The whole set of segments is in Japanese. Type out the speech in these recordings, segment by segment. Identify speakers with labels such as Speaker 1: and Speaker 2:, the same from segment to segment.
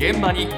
Speaker 1: 現場に。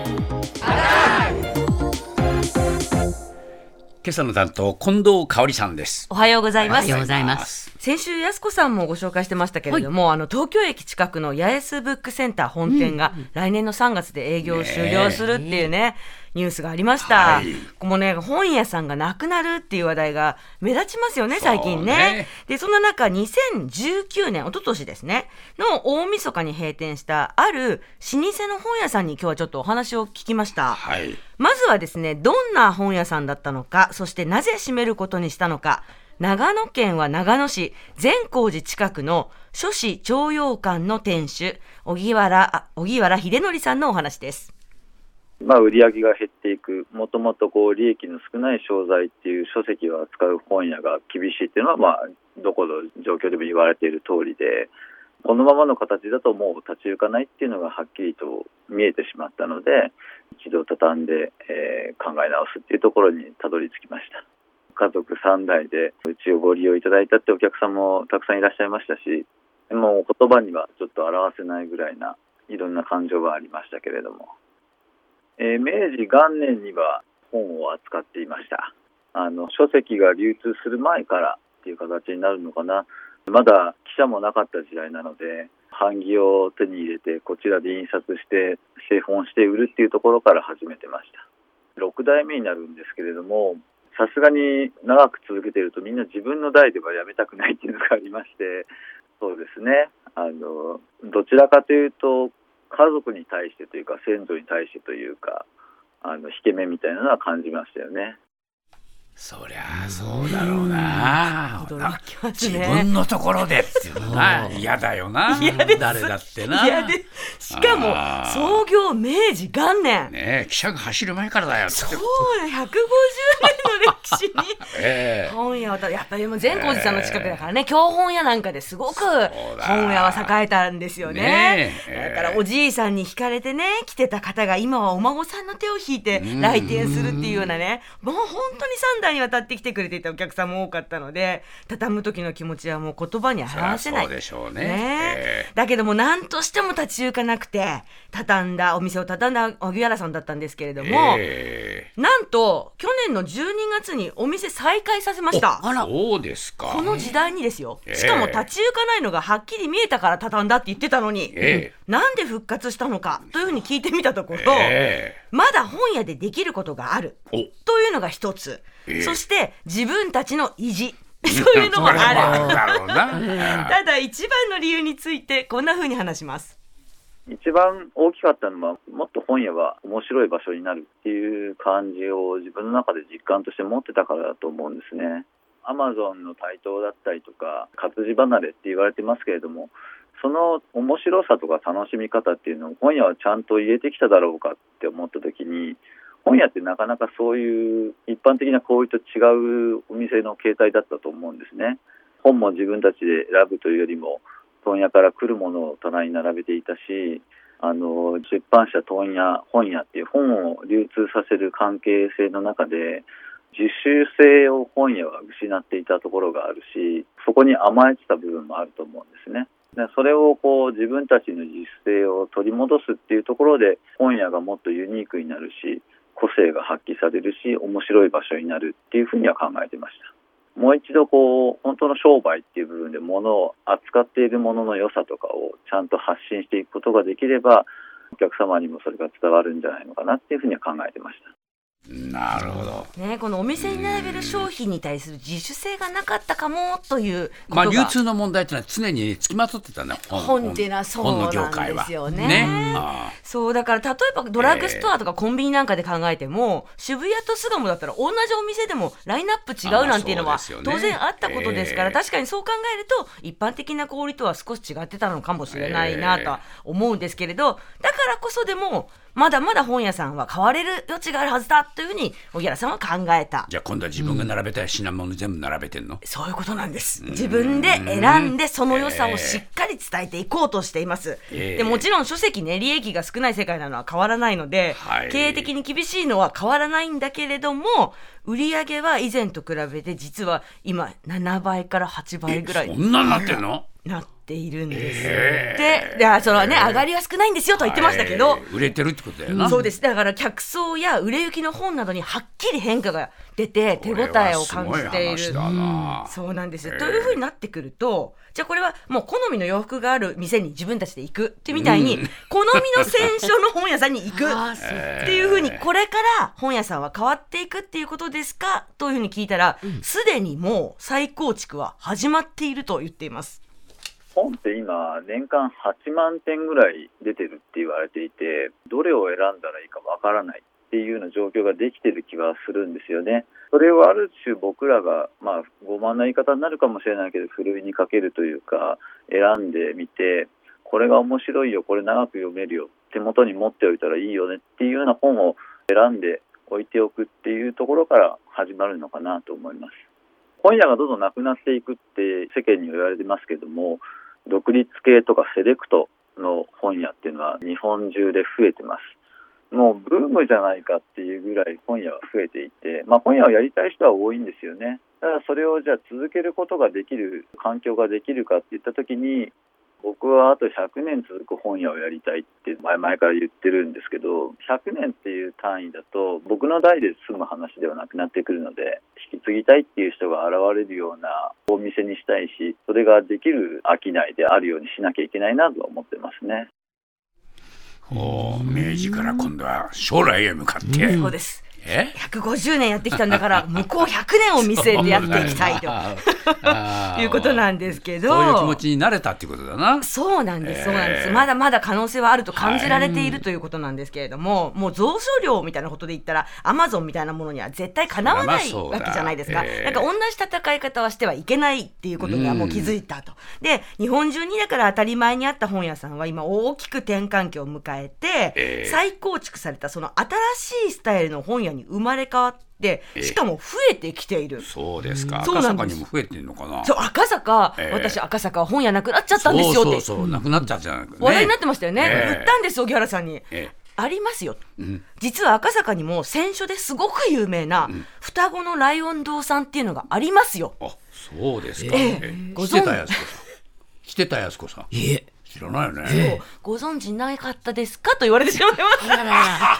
Speaker 1: 今朝の担当近藤香織さんです。
Speaker 2: おはようございます。
Speaker 3: おはようございます。
Speaker 2: 先週、安子さんもご紹介してましたけれども、あの、東京駅近くの八重洲ブックセンター本店が、来年の3月で営業終了するっていうね、ニュースがありました。
Speaker 1: はい
Speaker 2: もうね、本屋さんがなくなるっていう話題が目立ちますよね、最近ね
Speaker 1: ね。
Speaker 2: で、そんな中、2019年、一昨年ですね、の大晦日に閉店した、ある老舗の本屋さんに今日はちょっとお話を聞きました。
Speaker 1: はい
Speaker 2: まずはですね、どんな本屋さんだったのか、そしてなぜ閉めることにしたのか、長野県は長野市善光寺近くの書士徴用館の店主、荻原、あ荻原秀則さんのお話です。
Speaker 4: まあ、売り上げが減っていく、もともとこう利益の少ない商材っていう書籍を扱う本屋が厳しいっていうのは、まあ、どこの状況でも言われている通りで、このままの形だともう立ち行かないっていうのがはっきりと見えてしまったので、一度畳んで、えー考え直すっていうところにたどり着きました。家族3代でうちをご利用いただいたってお客さんもたくさんいらっしゃいましたし、もう言葉にはちょっと表せないぐらいないろんな感情がありましたけれども、えー明治元年には本を扱っていました。あの書籍が流通する前からっていう形になるのかな。まだ記者もなかった時代なので、版木を手に入れて、こちらで印刷して、製本して売るっていうところから始めてました。6代目になるんですけれども、さすがに長く続けてるとみんな自分の代ではやめたくないっていうのがありまして、そうですね。あの、どちらかというと、家族に対してというか、先祖に対してというか、あの、引け目みたいなのは感じましたよね。
Speaker 1: そりゃあそうだろうな。
Speaker 2: 驚きます
Speaker 1: 自
Speaker 2: ね。
Speaker 1: 分のところでっていうのな
Speaker 3: うん
Speaker 1: 嫌だよな。
Speaker 2: 嫌です。
Speaker 1: 誰だってな。
Speaker 2: しかも創業明治元年。
Speaker 1: ねえ汽車が走る前からだよって。
Speaker 2: そうだ、150年の歴史に。
Speaker 1: ええ。
Speaker 2: 本屋はたやっぱりもう善光寺さんの近くだからね、教本屋なんかですごく
Speaker 1: だ。
Speaker 2: 本屋は栄えたんですよね。
Speaker 1: ねえ。
Speaker 2: だからおじいさんに惹かれてね来てた方が今はお孫さんの手を引いて来店するっていうようなね。もう本当に3代にわたって来てくれていたお客さんも多かったので畳む時の気持ちはもう言葉に表せない。
Speaker 1: そりゃそうでしょうね。
Speaker 2: ね
Speaker 1: え。え
Speaker 2: だけども何としても立ち行かなくて畳んだお店を畳んだ荻原さんだったんですけれども、
Speaker 1: え
Speaker 2: なんと去年の12月にお店再開させました。
Speaker 1: えそうですか。
Speaker 2: この時代にですよ。
Speaker 1: ええ。
Speaker 2: しかも立ち行かないのがはっきり見えたから畳んだって言ってたのに、
Speaker 1: ええ。
Speaker 2: なんで復活したのかというふうに聞いてみたところ、
Speaker 1: え
Speaker 2: まだ本屋でできることがある。
Speaker 1: え
Speaker 2: というのが一つ、
Speaker 1: ええ。
Speaker 2: そして自分たちの意地。そういうのもある。ただ一番の理由についてこんなふうに話します。
Speaker 4: 一番大きかったのは、もっと本屋は面白い場所になるっていう感じを自分の中で実感として持ってたからだと思うんですね。アマゾンの台頭だったりとか、活字離れって言われてますけれども、その面白さとか楽しみ方っていうのを本屋はちゃんと入れてきただろうかって思った時に、本屋ってなかなかそういう一般的な小売と違うお店の形態だったと思うんですね。本も自分たちで選ぶというよりも、問屋から来るものを棚に並べていたし、あの出版社、問屋、本屋っていう本を流通させる関係性の中で、自主性を本屋は失っていたところがあるし、そこに甘えてた部分もあると思うんですね。でそれをこう自分たちの自主性を取り戻すっていうところで、本屋がもっとユニークになるし、個性が発揮されるし、面白い場所になるっていうふうには考えてました。もう一度こう本当の商売っていう部分で物を扱っているものの良さとかをちゃんと発信していくことができればお客様にもそれが伝わるんじゃないのかなっていうふうには考えてました。
Speaker 1: なるほど。
Speaker 2: ね、このお店に並べる商品に対する自主性がなかったかもという
Speaker 1: まあ流通の問題ってのは常につきまとってたね
Speaker 2: 本っていうのはそうなん
Speaker 1: 業界は。
Speaker 2: ですよね。
Speaker 1: ああ。
Speaker 2: そうだから例えばドラッグストアとかコンビニなんかで考えても、渋谷と巣鴨だったら同じお店でもラインナップ違うなんていうのは当然あったことですから、
Speaker 1: ええ。
Speaker 2: 確かにそう考えると一般的な小売とは少し違ってたのかもしれないなとは思うんですけれどだからこそでもまだまだ本屋さんは変われる余地があるはずだというふうに荻原さんは考えた。
Speaker 1: じゃあ今度は自分が並べたい品物全部並べてんの、
Speaker 2: そういうことなんです。自分で選んでその良さをしっかり伝えていこうとしています。
Speaker 1: ええ
Speaker 2: でもちろん書籍ね利益が少ない世界なのは変わらないので、
Speaker 1: はい
Speaker 2: 経営的に厳しいのは変わらないんだけれども売上は以前と比べて実は今7倍から8倍ぐらい
Speaker 1: そんなになってんの？
Speaker 2: なっているんです。
Speaker 1: へ
Speaker 2: で、でそれはね、上がりは少ないんですよとは言ってましたけど、
Speaker 1: えー売れてるってことだよな。
Speaker 2: そうです。だから客層や売れ行きの本などにはっきり変化が出て手応えを感じている。
Speaker 1: だな。
Speaker 2: そうなんです
Speaker 1: え
Speaker 2: というふうになってくると、じゃあこれはもう好みの洋服がある店に自分たちで行くってみたいに、好みの選書の本屋さんに行く。っていうふうにこれから本屋さんは変わっていくっていうことですか？というふうに聞いたらすで、にもう再構築は始まっていると言っています。
Speaker 4: 本って今、年間8万点ぐらい出てるって言われていて、どれを選んだらいいかわからないっていうような状況ができてる気はするんですよね。それをある種僕らが、まあ、傲慢な言い方になるかもしれないけど、ふるいにかけるというか、選んでみて、これが面白いよ、これ長く読めるよ、手元に持っておいたらいいよねっていうような本を選んで置いておくっていうところから始まるのかなと思います。本屋がどんどんなくなっていくって世間に言われてますけども、独立系とかセレクトの本屋っていうのは日本中で増えてます。もうブームじゃないかっていうぐらい本屋は増えていて、まあ本屋をやりたい人は多いんですよね。ただそれをじゃあ続けることができる環境ができるかっていったときに、僕はあと100年続く本屋をやりたいって前々から言ってるんですけど、100年っていう単位だと僕の代で済む話ではなくなってくるので、引き継ぎたいっていう人が現れるようなお店にしたいし、それができる商いであるようにしなきゃいけないなとは思ってますね。
Speaker 1: おー明治から今度は将来へ向かって。
Speaker 2: そうです。
Speaker 1: え
Speaker 2: ？150年やってきたんだから、向こう100年を見据えてやっていきたいと。いうことなんですけど。
Speaker 1: そういう気持ちになれたっていうことだな。
Speaker 2: そうなんです、
Speaker 1: えー。
Speaker 2: そうなんです。まだまだ可能性はあると感じられているということなんですけれども、もう蔵書量みたいなことで言ったら、アマゾンみたいなものには絶対かなわないわけじゃないですか。
Speaker 1: えー。
Speaker 2: なんか同じ戦い方はしてはいけないっていうことにはもう気づいたと。で、日本中にだから当たり前にあった本屋さんは今大きく転換期を迎えて、
Speaker 1: えー
Speaker 2: 再構築されたその新しいスタイルの本屋に生まれ変わって、
Speaker 1: えー
Speaker 2: しかも増えてきている。
Speaker 1: そうですか。
Speaker 2: そうなんです
Speaker 1: 赤坂にも増えてるのかな？
Speaker 2: そう、赤坂、
Speaker 1: えー
Speaker 2: 私赤坂は本屋なくなっちゃったんですよって。
Speaker 1: そうそうそう、なくなっちゃったじゃないか、ね。
Speaker 2: 話題になってましたよね。
Speaker 1: ええ
Speaker 2: 言ったんです、荻原さんに。
Speaker 1: え
Speaker 2: ありますよ。
Speaker 1: えうん
Speaker 2: 実は赤坂にも選書ですごく有名な双子のライオン堂さんっていうのがありますよ。
Speaker 1: あ、そうですか。
Speaker 2: ご存
Speaker 1: してたやすこさん。してたやすこさん。
Speaker 3: いえ
Speaker 1: 知らないよね。
Speaker 2: ご存知なかったですかと言われてしまいました。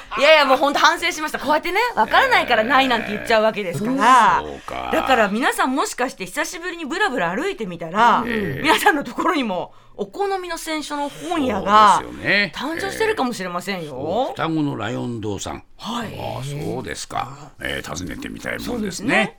Speaker 2: いやいや、もう本当反省しました。こうやってね、わからないからないなんて言っちゃうわけですから。
Speaker 1: そうか。
Speaker 2: だから皆さんもしかして久しぶりにブラブラ歩いてみたら、
Speaker 1: ええ
Speaker 2: 皆さんのところにもお好みの選書の本屋が
Speaker 1: そうですよね
Speaker 2: 誕生してるかもしれませんよ。
Speaker 1: 双子のライオン堂さん。
Speaker 2: はい。
Speaker 1: ああ、そうですか。ええ訪ねてみたいもん
Speaker 2: です
Speaker 1: ね。